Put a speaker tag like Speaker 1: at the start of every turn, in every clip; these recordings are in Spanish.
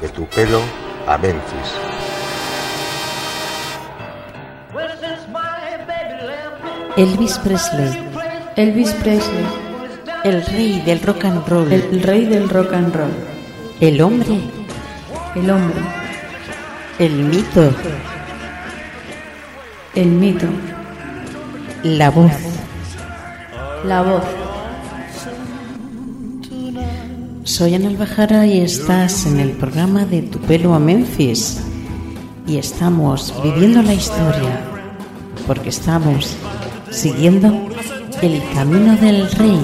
Speaker 1: De tu pelo a Memphis.
Speaker 2: Elvis Presley.
Speaker 3: Elvis Presley.
Speaker 2: El rey del rock and roll.
Speaker 3: El rey del rock and roll.
Speaker 2: El hombre.
Speaker 3: El hombre.
Speaker 2: El mito.
Speaker 3: El mito.
Speaker 2: La voz.
Speaker 3: La voz.
Speaker 2: Soy Ana Albajara y estás en el programa de Tu pelo a Memphis. Y estamos viviendo la historia porque estamos siguiendo el camino del rey.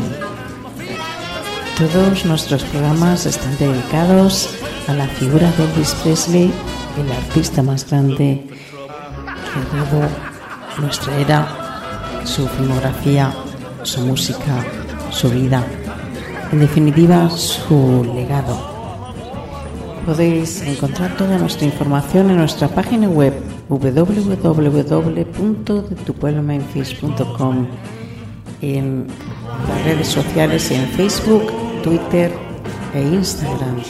Speaker 2: Todos nuestros programas están dedicados a la figura de Elvis Presley, el artista más grande que ha nuestra era, su filmografía, su música, su vida, en definitiva su legado. Podéis encontrar toda nuestra información en nuestra página web www.detupueblomemphis.com en las redes sociales en Facebook, Twitter e Instagram.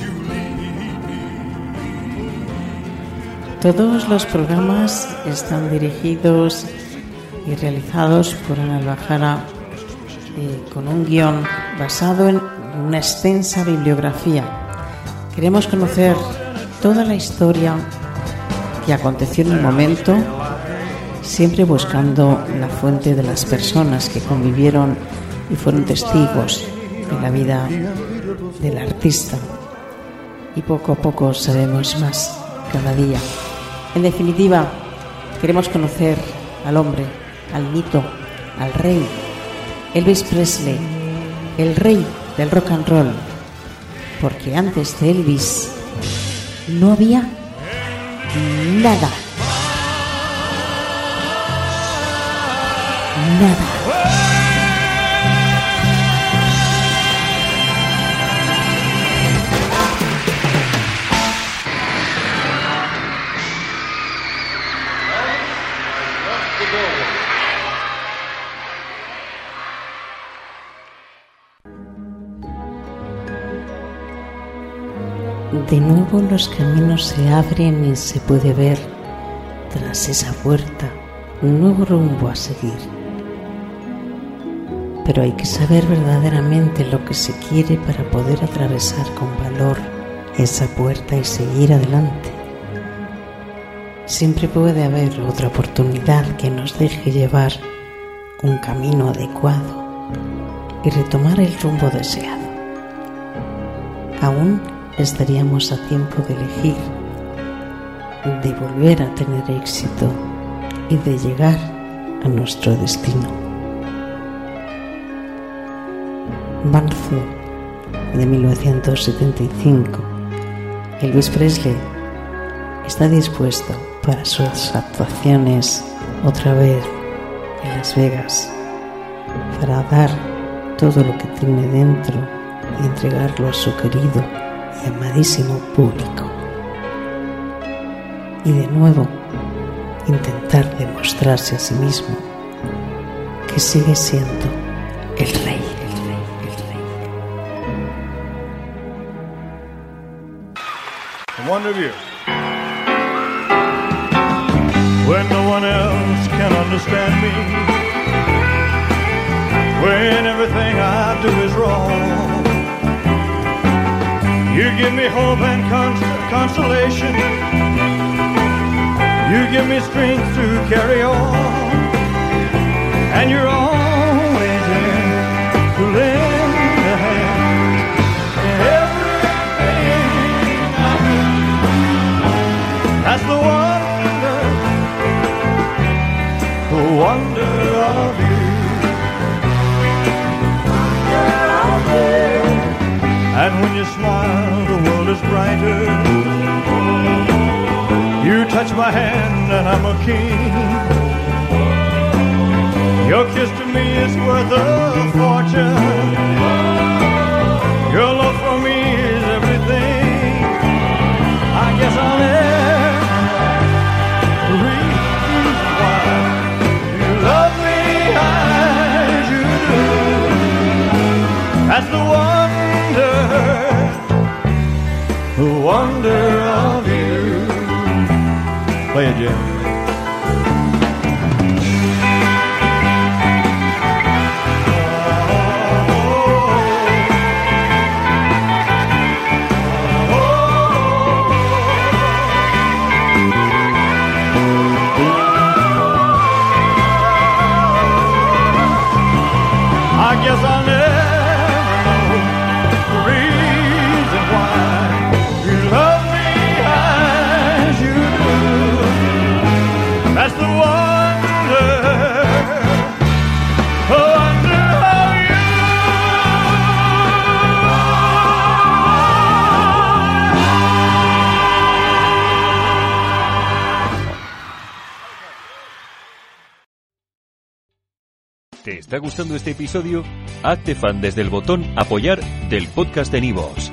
Speaker 2: Todos los programas están dirigidos y realizados por Ana Albajara eh, con un guion basado en una extensa bibliografía. Queremos conocer toda la historia que aconteció en el momento, siempre buscando la fuente de las personas que convivieron y fueron testigos de la vida del artista. Y poco a poco sabemos más cada día. En definitiva, queremos conocer al hombre, al mito, al rey, Elvis Presley, el rey del rock and roll, porque antes de Elvis no había nada. Nada. De nuevo los caminos se abren y se puede ver tras esa puerta un nuevo rumbo a seguir. Pero hay que saber verdaderamente lo que se quiere para poder atravesar con valor esa puerta y seguir adelante. Siempre puede haber otra oportunidad que nos deje llevar un camino adecuado y retomar el rumbo deseado. Aún estaríamos a tiempo de elegir, de volver a tener éxito y de llegar a nuestro destino. Marzo de 1975. Elvis Presley está dispuesto para sus actuaciones otra vez en Las Vegas, para dar todo lo que tiene dentro y entregarlo a su querido y amadísimo público. Y de nuevo intentar demostrarse a sí mismo que sigue siendo el rey, el rey, el rey.
Speaker 4: Wonder if you, when no one else can understand me, when everything I do is wrong. Give me hope and cons- consolation. You give me strength to carry on. And you're always there to lend a hand. in Everything I do. That's the wonder, the wonder of you. You smile, the world is brighter. You touch my hand, and I'm a king. Your kiss to me is worth a fortune. yeah.
Speaker 5: ¿Te está gustando este episodio? Hazte fan desde el botón Apoyar del podcast de Nivos.